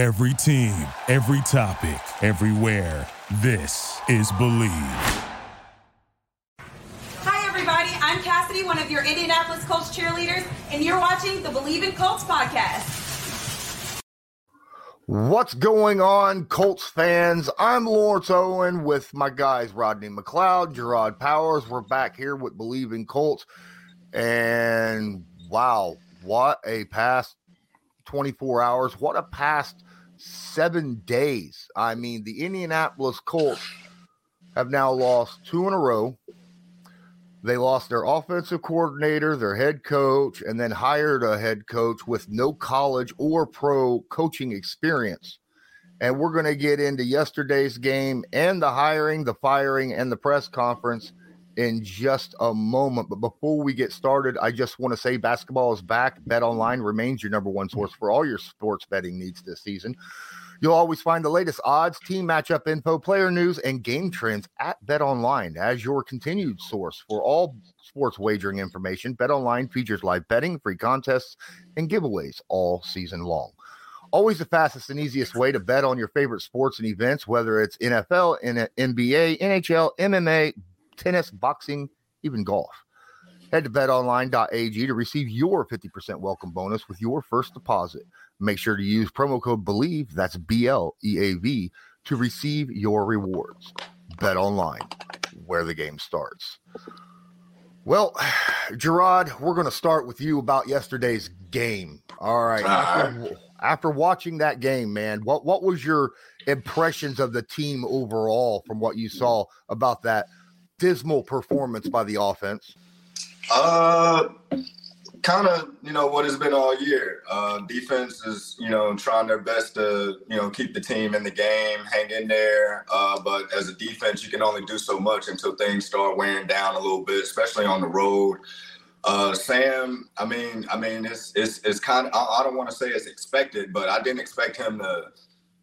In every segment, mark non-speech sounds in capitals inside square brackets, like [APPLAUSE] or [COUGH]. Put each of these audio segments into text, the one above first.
Every team, every topic, everywhere. This is Bleav. Hi, everybody. I'm Cassidy, one of your Indianapolis Colts cheerleaders, and you're watching the Bleav in Colts podcast. What's going on, Colts fans? I'm Lawrence Owen with my guys Rodney McLeod, Jerraud Powers. We're back here with Bleav in Colts. And wow, what a past 24 hours. What a past seven days. I mean, the Indianapolis Colts have now lost two in a row. They lost their offensive coordinator, their head coach, and then hired a head coach with no college or pro coaching experience. And we're going to get into yesterday's game and the hiring, the firing, and the press conference in just a moment. But before we get started, I just want to say basketball is back. Bet Online remains your number one mm. source for all your sports betting needs this season. You'll always find the latest odds, team matchup info, player news, and game trends at Bet Online as your continued source for all sports wagering information. Bet Online features live betting, free contests, and giveaways all season long. Always the fastest and easiest way to bet on your favorite sports and events, whether it's NFL, NBA, NHL, MMA, tennis, boxing, even golf. Head to betonline.ag to receive your 50% welcome bonus with your first deposit. Make sure to use promo code BLEAV, that's B L E A V, to receive your rewards. Bet online, where the game starts. Well, [SIGHS] Jerraud, we're going to start with you about yesterday's game. All right. Ah. After, after watching that game, man, what, what was your impressions of the team overall from what you saw about that dismal performance by the offense? Uh, kind of, you know, what has been all year. Uh, defense is, you know, trying their best to, you know, keep the team in the game, hang in there. Uh, but as a defense, you can only do so much until things start wearing down a little bit, especially on the road. Uh, Sam, I mean, I mean, it's it's it's kind of. I, I don't want to say it's expected, but I didn't expect him to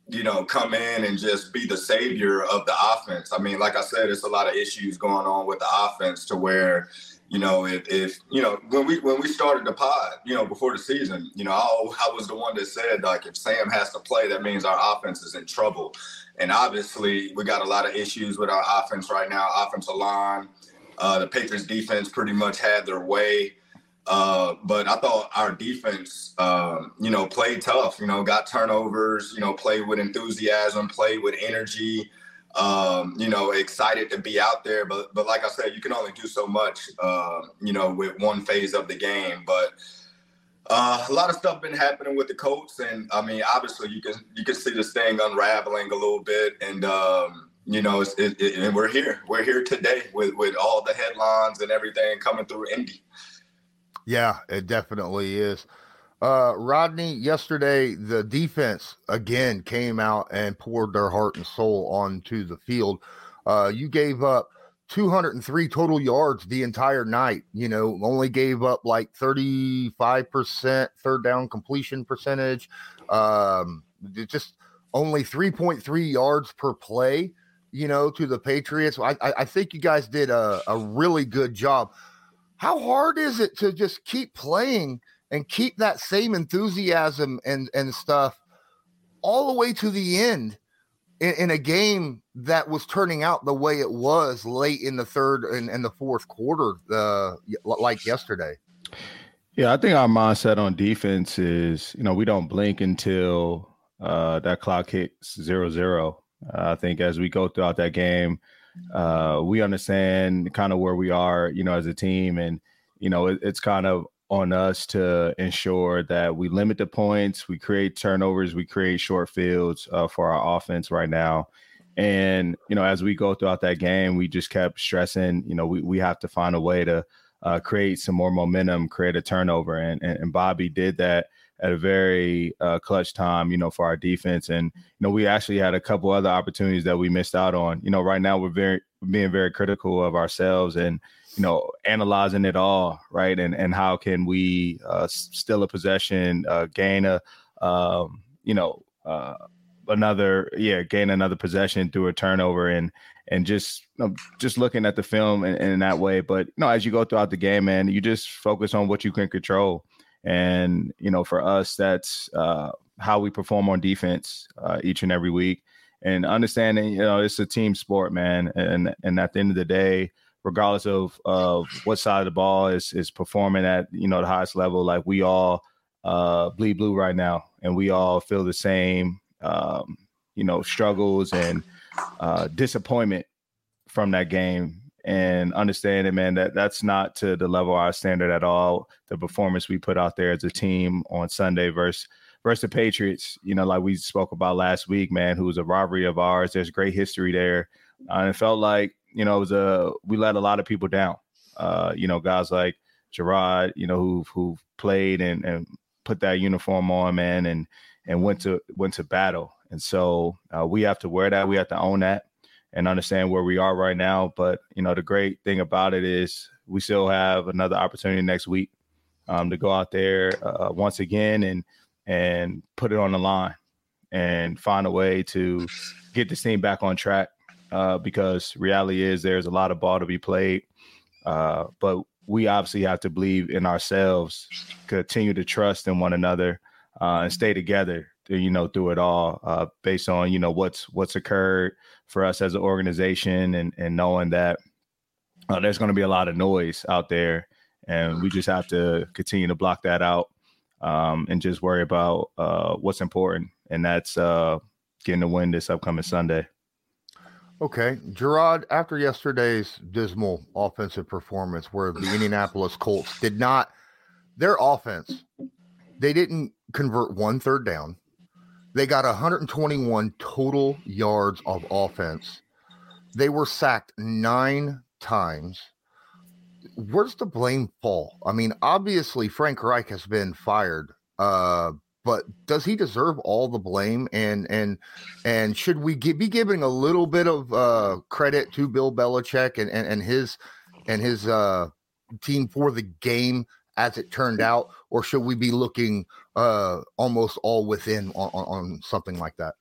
you know, come in and just be the savior of the offense. I mean, like I said, it's a lot of issues going on with the offense to where, you know, if, if you know, when we when we started the pod, you know, before the season, you know, I, I was the one that said like if Sam has to play, that means our offense is in trouble. And obviously, we got a lot of issues with our offense right now. Offensive line, uh, the Patriots defense pretty much had their way. Uh, but I thought our defense, um, you know, played tough. You know, got turnovers. You know, played with enthusiasm, played with energy. Um, you know, excited to be out there. But but like I said, you can only do so much. Uh, you know, with one phase of the game. But uh, a lot of stuff been happening with the Colts, and I mean, obviously, you can you can see this thing unraveling a little bit, and. Um, you know, it, it, and we're here. We're here today with, with all the headlines and everything coming through Indy. Yeah, it definitely is. Uh, Rodney, yesterday the defense again came out and poured their heart and soul onto the field. Uh, you gave up 203 total yards the entire night. You know, only gave up like 35% third down completion percentage. Um, just only 3.3 yards per play, you know, to the Patriots. I, I think you guys did a, a really good job how hard is it to just keep playing and keep that same enthusiasm and and stuff all the way to the end in, in a game that was turning out the way it was late in the third and, and the fourth quarter uh, like yesterday? Yeah i think our mindset on defense is you know we don't blink until uh, that clock hits zero zero. Uh, i think as we go throughout that game uh, we understand kind of where we are, you know, as a team, and you know, it, it's kind of on us to ensure that we limit the points, we create turnovers, we create short fields uh, for our offense right now. And you know, as we go throughout that game, we just kept stressing, you know, we we have to find a way to uh, create some more momentum, create a turnover, and, and, and Bobby did that at a very uh, clutch time, you know, for our defense. And you know, we actually had a couple other opportunities that we missed out on. You know, right now we're very being very critical of ourselves and you know analyzing it all, right? And and how can we uh, steal a possession, uh, gain a, um, you know, uh, another yeah, gain another possession through a turnover and and just you know, just looking at the film in, in that way. But you know, as you go throughout the game, man, you just focus on what you can control and, you know, for us, that's uh, how we perform on defense uh, each and every week, and understanding you know it's a team sport, man, and and at the end of the day, regardless of of what side of the ball is is performing at you know the highest level, like we all uh, bleed blue right now, and we all feel the same um, you know struggles and uh, disappointment from that game and understanding, man, that that's not to the level our standard at all. The performance we put out there as a team on Sunday versus versus the Patriots, you know, like we spoke about last week, man, who was a robbery of ours. There's great history there. Uh, and it felt like, you know, it was a we let a lot of people down. Uh, you know, guys like Jerraud, you know, who who played and and put that uniform on, man, and and went to went to battle. And so uh, we have to wear that. We have to own that and understand where we are right now. But you know, the great thing about it is we still have another opportunity next week um, to go out there uh, once again and and put it on the line and find a way to get this team back on track. Uh, because reality is there's a lot of ball to be played, uh, but we obviously have to believe in ourselves, continue to trust in one another, uh, and stay together you know through it all uh, based on you know what's what's occurred for us as an organization and and knowing that uh, there's going to be a lot of noise out there and we just have to continue to block that out um, and just worry about uh, what's important and that's uh, getting the win this upcoming sunday. Okay jerraud after yesterday's dismal offensive performance where the indianapolis colts did not their offense they didn't convert one third down they got 121 total yards of offense. They were sacked nine times. Where's the blame fall? I mean, obviously Frank Reich has been fired, uh, but does he deserve all the blame? And and and should we give, be giving a little bit of uh, credit to Bill Belichick and, and, and his and his uh, team for the game as it turned out, or should we be looking uh, almost all within on, on something like that?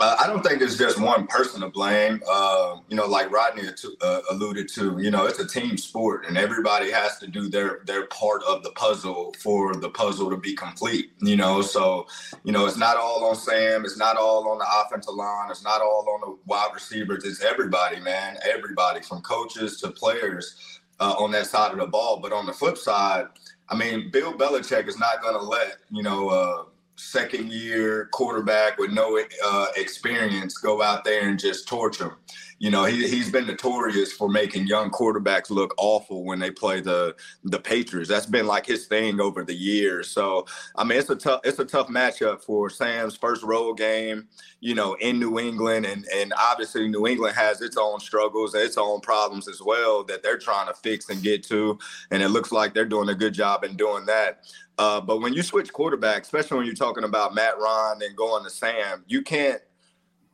Uh, I don't think it's just one person to blame. Uh, you know, like Rodney uh, alluded to, you know, it's a team sport, and everybody has to do their their part of the puzzle for the puzzle to be complete. You know, so you know, it's not all on Sam, it's not all on the offensive line, it's not all on the wide receivers. It's everybody, man, everybody from coaches to players uh, on that side of the ball. But on the flip side, I mean, Bill Belichick is not going to let you know uh, second year quarterback with no uh, experience go out there and just torture him. You know, he he's been notorious for making young quarterbacks look awful when they play the the Patriots. That's been like his thing over the years. So I mean, it's a tough it's a tough matchup for Sam's first road game. You know, in New England, and and obviously New England has its own struggles, its own problems as well that they're trying to fix and get to. And it looks like they're doing a good job in doing that. Uh, but when you switch quarterbacks, especially when you're talking about Matt Ryan and going to Sam, you can't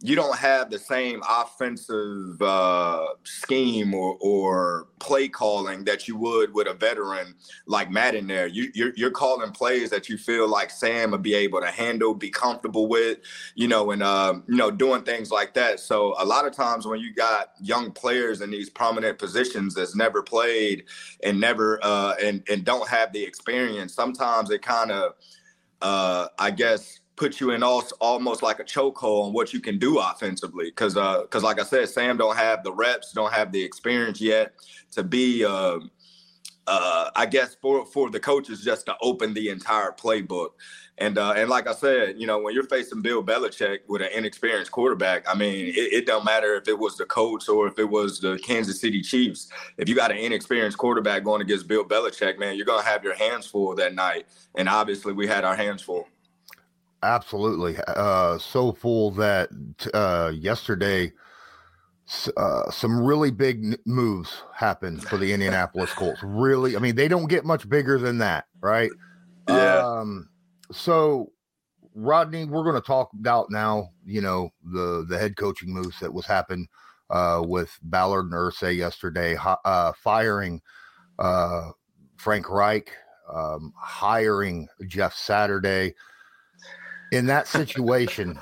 you don't have the same offensive uh, scheme or, or play calling that you would with a veteran like Matt in there. You, you're, you're calling plays that you feel like Sam would be able to handle, be comfortable with, you know, and uh, you know doing things like that. So a lot of times when you got young players in these prominent positions that's never played and never uh, and and don't have the experience, sometimes it kind of uh, I guess put you in also almost like a chokehold on what you can do offensively. Because uh, like I said, Sam don't have the reps, don't have the experience yet to be. Uh, uh, I guess for for the coaches just to open the entire playbook. And uh, and like I said, you know, when you're facing Bill Belichick with an inexperienced quarterback, I mean, it, it don't matter if it was the coach or if it was the Kansas City Chiefs. If you got an inexperienced quarterback going against Bill Belichick, man, you're gonna have your hands full that night. And obviously, we had our hands full. Absolutely. Uh, so full that uh, yesterday, uh, some really big moves happened for the Indianapolis Colts. Really, I mean, they don't get much bigger than that, right? Yeah. Um, so, Rodney, we're going to talk about now. You know the the head coaching moves that was happened uh, with Ballard and Irsay yesterday, uh, firing uh, Frank Reich, um, hiring Jeff Saturday in that situation,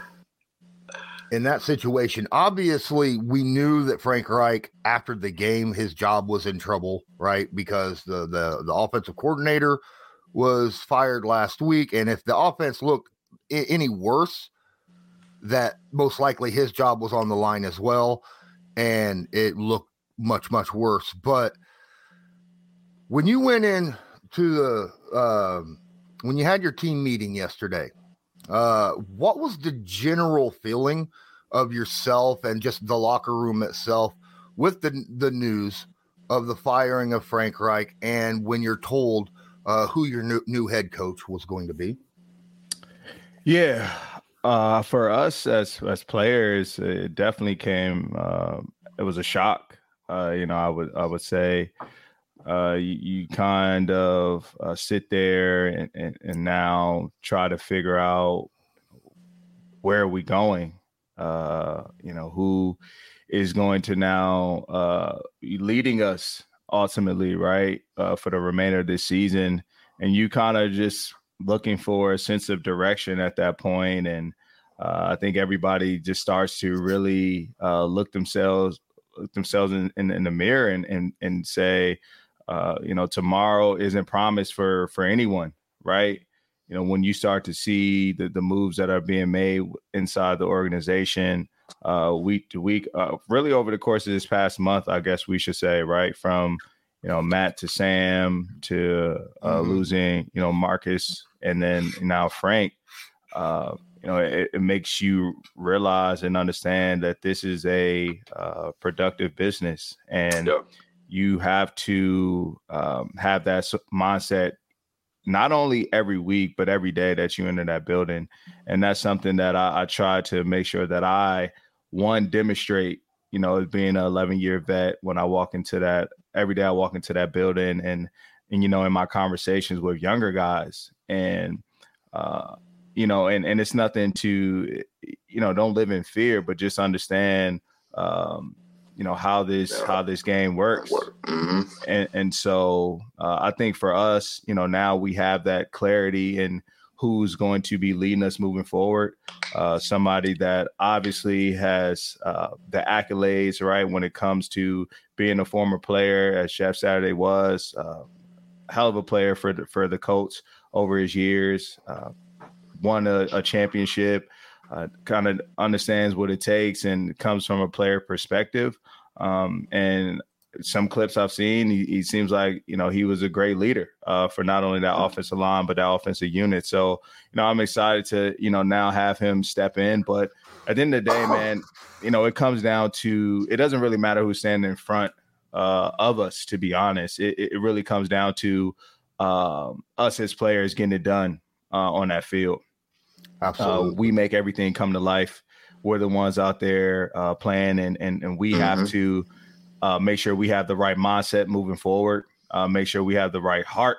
in that situation, obviously we knew that Frank Reich after the game his job was in trouble, right? Because the the the offensive coordinator was fired last week, and if the offense looked any worse, that most likely his job was on the line as well, and it looked much much worse. But when you went in to the um, when you had your team meeting yesterday, uh, what was the general feeling of yourself and just the locker room itself with the the news of the firing of Frank Reich and when you're told uh, who your new, new head coach was going to be? Yeah, uh, for us as as players, it definitely came. Uh, it was a shock. Uh, you know, I would I would say uh, you, you, kind of uh, sit there and, and, and, now try to figure out where are we going. Uh, you know, who is going to now uh, leading us ultimately, right, uh, for the remainder of this season, and you kind of just looking for a sense of direction at that point. and I think everybody just starts to really look themselves look themselves in, in, in the mirror and and and say uh, you know, tomorrow isn't promised for for anyone, right? You know, when you start to see the the moves that are being made inside the organization, uh, week to week, uh, really over the course of this past month, I guess we should say, right, from you know Matt to Sam to uh, mm-hmm. losing, you know, Marcus, and then now Frank. Uh, you know, it, it, makes you realize and understand that this is a uh, productive business, and yep you have to um, have that mindset not only every week but every day that you enter that building. And that's something that I, I try to make sure that i one demonstrate you know as being an 11 year vet when i walk into that every day i walk into that building and and you know in my conversations with younger guys and uh you know and and it's nothing to you know don't live in fear but just understand um you know how this yeah. how this game works mm-hmm. and and so uh, i think for us you know now we have that clarity and who's going to be leading us moving forward uh, somebody that obviously has uh, the accolades right when it comes to being a former player as jeff saturday was uh, hell of a player for the, for the Colts over his years uh, won a, a championship uh, kind of understands what it takes and comes from a player perspective. Um, and some clips I've seen, he, he, seems like you know he was a great leader uh, for not only that offensive line but that offensive unit. So you know I'm excited to you know now have him step in. But at the end of the day, man, you know it comes down to it doesn't really matter who's standing in front uh, of us. To be honest, it, it really comes down to um, us as players getting it done uh, on that field. Absolutely. Uh, we make everything come to life. We're the ones out there uh, playing, and and and we mm-hmm. have to uh, make sure we have the right mindset moving forward. Uh, make sure we have the right heart,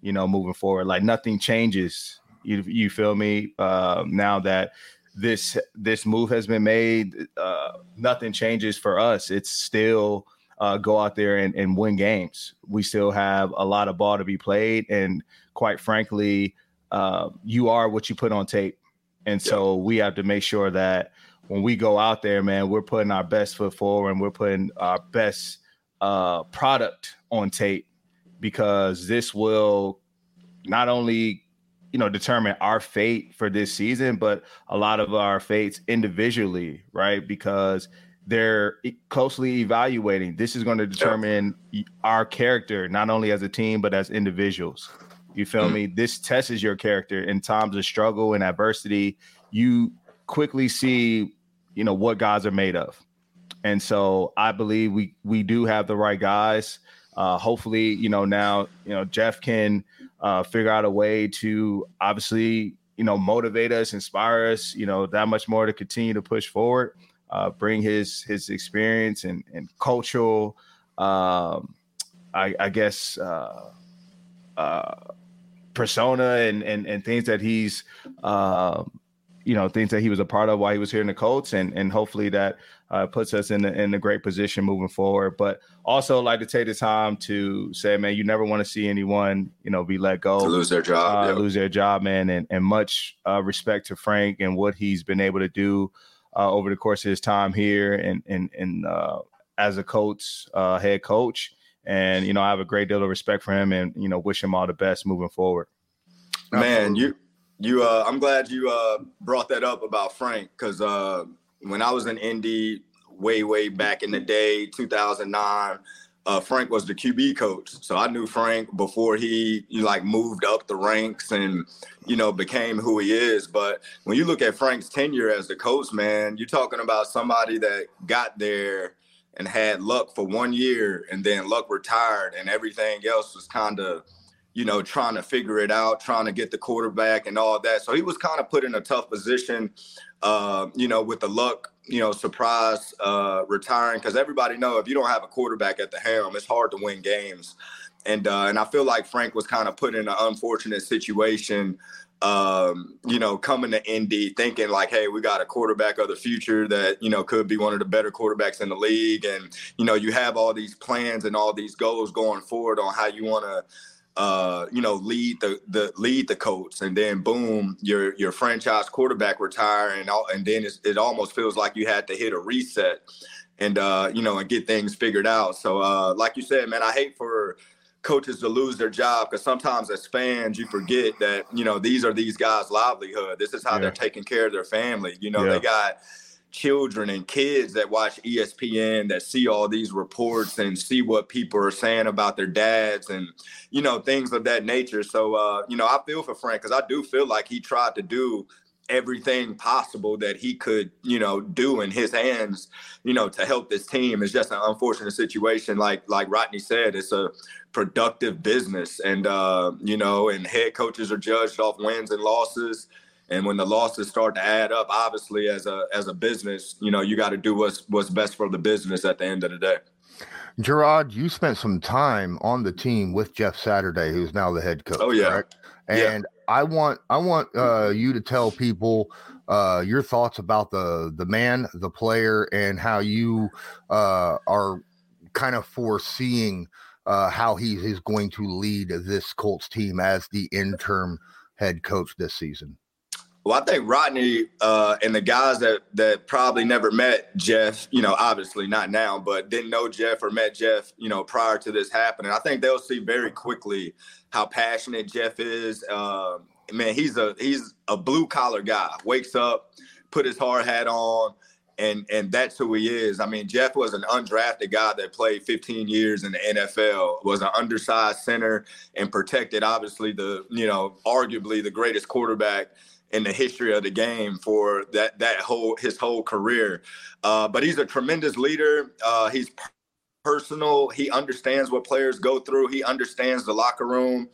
you know, moving forward. Like nothing changes. You you feel me? Uh, now that this this move has been made, uh, nothing changes for us. It's still uh, go out there and, and win games. We still have a lot of ball to be played, and quite frankly, uh, you are what you put on tape. And so yeah. we have to make sure that when we go out there, man, we're putting our best foot forward and we're putting our best uh, product on tape because this will not only you know determine our fate for this season but a lot of our fates individually right because they're closely evaluating this is going to determine yeah. our character not only as a team but as individuals you feel me? This tests your character in times of struggle and adversity. You quickly see, you know, what guys are made of. And so I believe we we do have the right guys. Uh, hopefully, you know, now, you know, Jeff can uh, figure out a way to obviously, you know, motivate us, inspire us, you know, that much more to continue to push forward, uh, bring his his experience and, and cultural, um, I, I guess, uh, uh, persona and and and things that he's uh, you know things that he was a part of while he was here in the Colts, and and hopefully that uh, puts us in a, in a great position moving forward. But also like to take the time to say, man, you never want to see anyone you know be let go, to lose their job, uh, lose their job, man, and and much uh, respect to Frank and what he's been able to do uh, over the course of his time here and and and uh, as a coach, uh, head coach. And you know, I have a great deal of respect for him, and you know, wish him all the best moving forward. Man, you you, uh, I'm glad you uh, brought that up about Frank because uh, when I was in Indy way, way back in the day, 2009, uh, Frank was the QB coach. So I knew Frank before he, he like moved up the ranks and you know became who he is. But when you look at Frank's tenure as the coach, man, you're talking about somebody that got there and had luck for one year and then luck retired and everything else was kind of you know trying to figure it out trying to get the quarterback and all that. So he was kind of put in a tough position uh, you know with the luck you know surprise uh, retiring because everybody know if you don't have a quarterback at the helm it's hard to win games. And uh, and i feel like frank was kind of put in an unfortunate situation um, you know, coming to Indy thinking like, hey, we got a quarterback of the future that, you know, could be one of the better quarterbacks in the league. And, you know, you have all these plans and all these goals going forward on how you want to uh, you know, lead the the lead the Colts, and then boom, your your franchise quarterback retire, and all, and then it almost feels like you had to hit a reset, and uh, you know, and get things figured out. So, uh, like you said, man, I hate for coaches to lose their job because sometimes as fans you forget that you know these are these guys' livelihood. This is how yeah. they're taking care of their family. You know, yeah. they got children and kids that watch ESPN that see all these reports and see what people are saying about their dads and you know things of that nature. So uh, you know, I feel for Frank because I do feel like he tried to do everything possible that he could, you know, do in his hands, you know, to help this team. It's just an unfortunate situation. Like like Rodney said, it's a productive business, and uh, you know, and head coaches are judged off wins and losses. And when the losses start to add up, obviously, as a as a business, you know, you got to do what's what's best for the business at the end of the day. Jerraud, you spent some time on the team with Jeff Saturday, who's now the head coach. Oh yeah, correct? and yeah. I want I want uh, you to tell people uh, your thoughts about the the man, the player, and how you uh, are kind of foreseeing uh, how he is going to lead this Colts team as the interim head coach this season. Well, I think Rodney uh, and the guys that that probably never met Jeff, you know, obviously not now, but didn't know Jeff or met Jeff, you know, prior to this happening. I think they'll see very quickly how passionate Jeff is. Uh, man, he's a he's a blue collar guy. Wakes up, put his hard hat on, and and that's who he is. I mean, Jeff was an undrafted guy that played 15 years in the NFL, was an undersized center, and protected obviously the you know arguably the greatest quarterback in the history of the game for that that whole his whole career. Uh, but he's a tremendous leader. Uh, he's personal. He understands what players go through. He understands the locker room.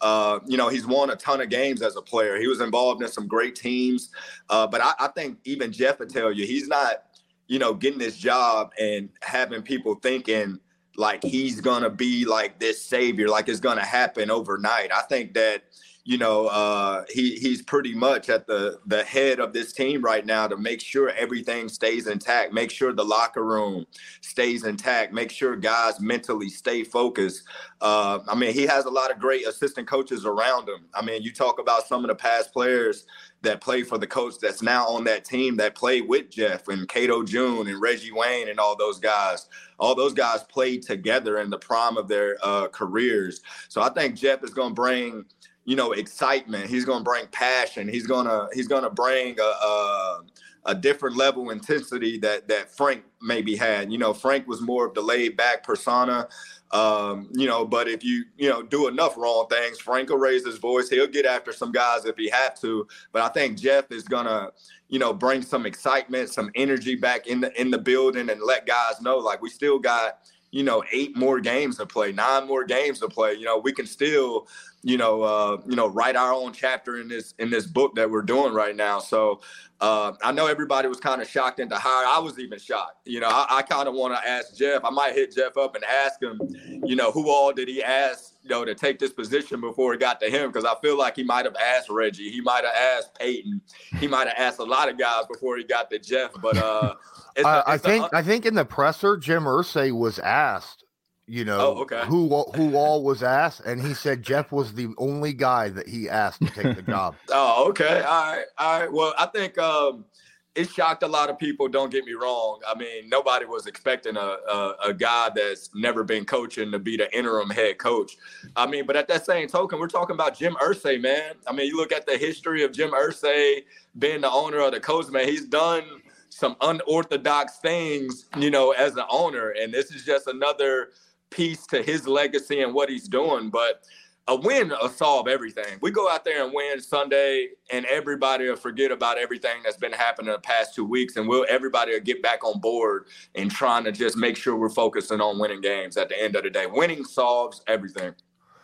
Uh, you know, he's won a ton of games as a player. He was involved in some great teams. Uh, but I, I think even Jeff would tell you he's not, you know, getting this job and having people thinking like he's gonna be like this savior, like it's gonna happen overnight. I think that you know, uh, he he's pretty much at the the head of this team right now to make sure everything stays intact, make sure the locker room stays intact, make sure guys mentally stay focused. Uh, I mean, he has a lot of great assistant coaches around him. I mean, you talk about some of the past players that play for the coach that's now on that team that played with Jeff and Cato June and Reggie Wayne and all those guys. All those guys played together in the prime of their uh, careers. So I think Jeff is going to bring you know excitement. He's going to bring passion. He's going to he's going to bring a, a, a different level of intensity that that frank maybe had. You know frank was more of the laid back persona um, you know but if you you know do enough wrong things frank will raise his voice. He'll get after some guys if he have to. But i think jeff is going to you know bring some excitement some energy back in the in the building and let guys know like we still got you know eight more games to play nine more games to play you know we can still you know, uh, you know, write our own chapter in this in this book that we're doing right now. So uh, I know everybody was kind of shocked into hire. I was even shocked. You know, I, I kind of want to ask Jeff. I might hit Jeff up and ask him, you know, who all did he ask, you know, to take this position before it got to him? Because I feel like he might have asked Reggie, he might have asked Peyton, he might have asked a lot of guys before he got to Jeff. But uh, it's [LAUGHS] uh, it's I think I think in the presser, Jim Irsay was asked you know, oh, okay. who who all [LAUGHS] was asked, and he said Jeff was the only guy that he asked to take the job. [LAUGHS] oh, okay, all right, all right. Well, I think um, it shocked a lot of people. Don't get me wrong. I mean, nobody was expecting a, a, a guy that's never been coaching to be the interim head coach. I mean, but at that same token, we're talking about Jim Irsay, man. I mean, you look at the history of Jim Irsay being the owner of the Colts, man. He's done some unorthodox things, you know, as an owner, and this is just another piece to his legacy and what he's doing. But a win will solve everything. We go out there and win Sunday, and everybody will forget about everything that's been happening the past two weeks, and we'll everybody will get back on board and trying to just make sure we're focusing on winning games. At the end of the day, winning solves everything.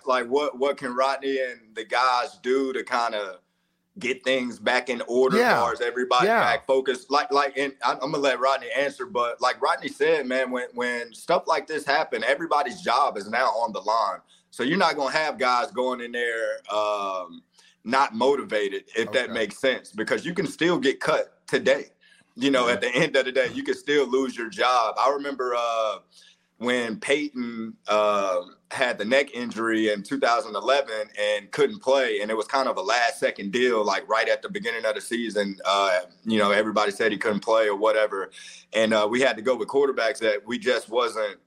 Like what what can Rodney and the guys do to kind of get things back in order yeah. as far as everybody yeah. back focused. Like like and I'm gonna let Rodney answer, but like Rodney said, man, when when stuff like this happen, everybody's job is now on the line. So you're not to have guys going in there um, not motivated, if okay. that makes sense, because you can still get cut today. You know, yeah. at the end of the day, you can still lose your job. I remember uh, when Peyton uh, had the neck injury in 2011 and couldn't play, and it was kind of a last second deal, like right at the beginning of the season. Uh, you know, everybody said he couldn't play or whatever, and uh, we had to go with quarterbacks that we just wasn't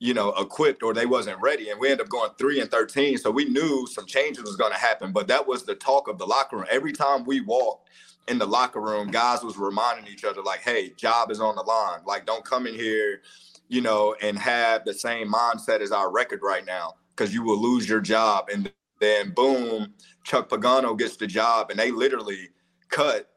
you know, equipped or they wasn't ready. And we ended up going three and 13. So we knew some changes was going to happen. But that was the talk of the locker room. Every time we walked in the locker room, guys was reminding each other, like, hey, job is on the line. Like, don't come in here, you know, and have the same mindset as our record right now, because you will lose your job. And then boom, Chuck Pagano gets the job and they literally cut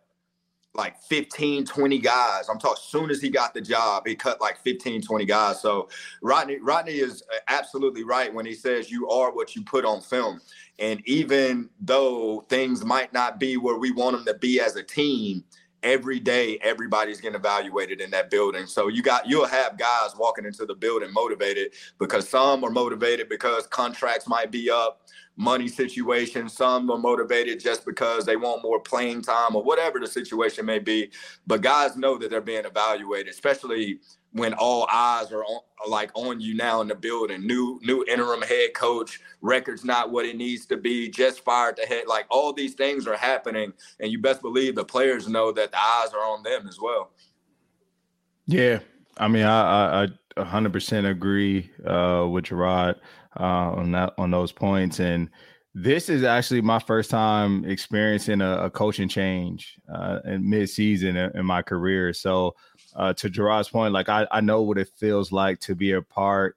like 15, 20 guys. I'm talking as soon as he got the job, he cut like 15, 20 guys. So Rodney, Rodney is uh, absolutely right when he says you are what you put on film. And even though things might not be where we want them to be as a team, every day everybody's getting evaluated in that building. So you got you'll have guys walking into the building motivated because some are motivated because contracts might be up money situation. Some are motivated just because they want more playing time or whatever the situation may be. But guys know that they're being evaluated, especially when all eyes are on, like on you now in the building. New new interim head coach, records not what it needs to be, just fired the head. Like all these things are happening, and you best believe the players know that the eyes are on them as well. Yeah, I mean, I I, I 100% agree uh, with Jerraud uh, on that on those points. And this is actually my first time experiencing a, a coaching change uh, in mid season in, in, my career. So uh, to Jerraud's point, like I, I know what it feels like to be a part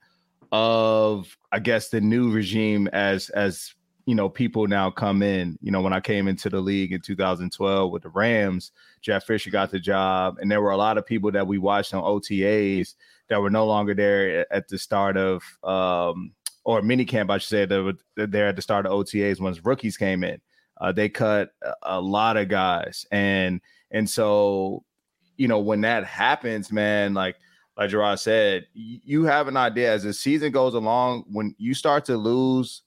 of, I guess, the new regime as as you know people now come in. You know, when I came into the league in 2012 with the Rams, Jeff Fisher got the job, and there were a lot of people that we watched on OTAs that were no longer there at the start of um, or mini camp, I should say, that were there at the start of OTAs once rookies came in. Uh, they cut a lot of guys, and and so you know when that happens, man, like like Jerraud said, you have an idea as the season goes along. When you start to lose,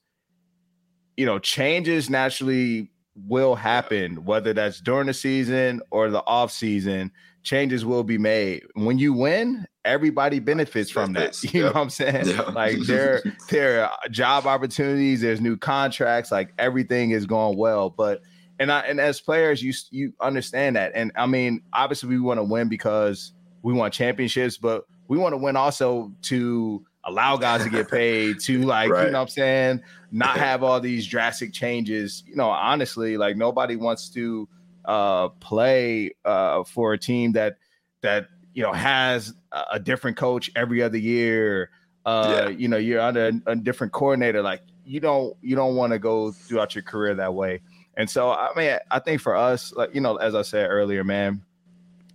you know, changes naturally will happen, whether that's during the season or the off season. Changes will be made. When you win, everybody benefits from that. [LAUGHS] You know what I'm saying? [LAUGHS] Like there, there are job opportunities, there's new contracts, like everything is going well. But and I and as players, you you understand that. And I mean, obviously we want to win because we want championships, but we want to win also to allow guys to get [LAUGHS] paid, to like, right. you know what I'm saying, not have all these drastic changes. You know, honestly, like nobody wants to uh play uh for a team that that you know has a different coach every other year. Uh, yeah. you know, you're under a different coordinator. Like you don't you don't want to go throughout your career that way. And so, I mean, I think for us, like you know, as I said earlier, man,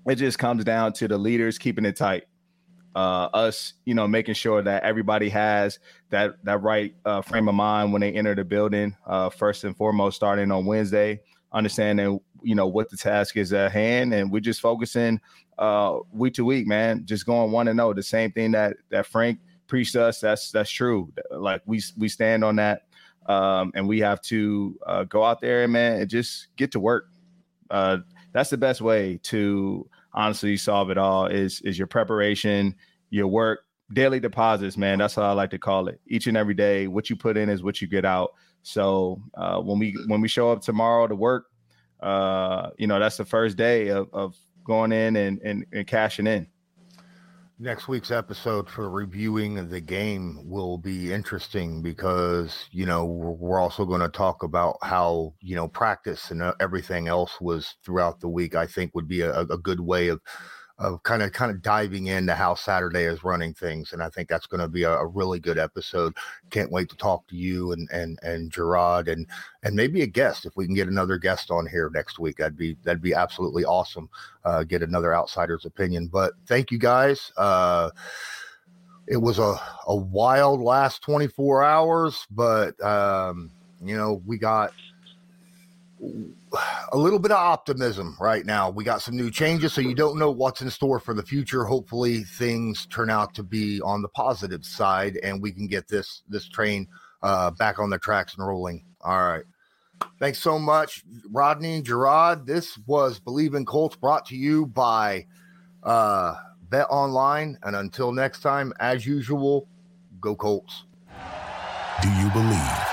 it just comes down to the leaders keeping it tight. Uh, us, you know, making sure that everybody has that that right uh, frame of mind when they enter the building. Uh, first and foremost, starting on Wednesday, understanding you know what the task is at hand, and we're just focusing uh, week to week, man. Just going one and zero. Oh. The same thing that that Frank preached us. That's that's true. Like we we stand on that, um, and we have to uh, go out there, man, and just get to work. Uh, that's the best way to honestly solve it all. Is is your preparation, your work, daily deposits, man. That's how I like to call it. Each and every day, what you put in is what you get out. So uh, when we when we show up tomorrow to work, uh, you know that's the first day of, of going in and, and, and cashing in. Next week's episode for reviewing the game will be interesting because, you know, we're also going to talk about how, you know, practice and uh, everything else was throughout the week. I think would be a, a good way of of kind of kind of diving into how Saturday is running things, and I think that's going to be a, a, really good episode. Can't wait to talk to you and and and Jerraud and and maybe a guest if we can get another guest on here next week. That'd be that'd be absolutely awesome. Uh, get another outsider's opinion. But thank you guys. Uh, it was a a wild last 24 hours, but um, you know we got a little bit of optimism right now. We got some new changes, so you don't know what's in store for the future. Hopefully, things turn out to be on the positive side, and we can get this this train uh, back on the tracks and rolling. All right. Thanks so much, Rodney Jerraud. This was Bleav in Colts brought to you by uh, Bet Online. And until next time, as usual, go Colts. Do you believe?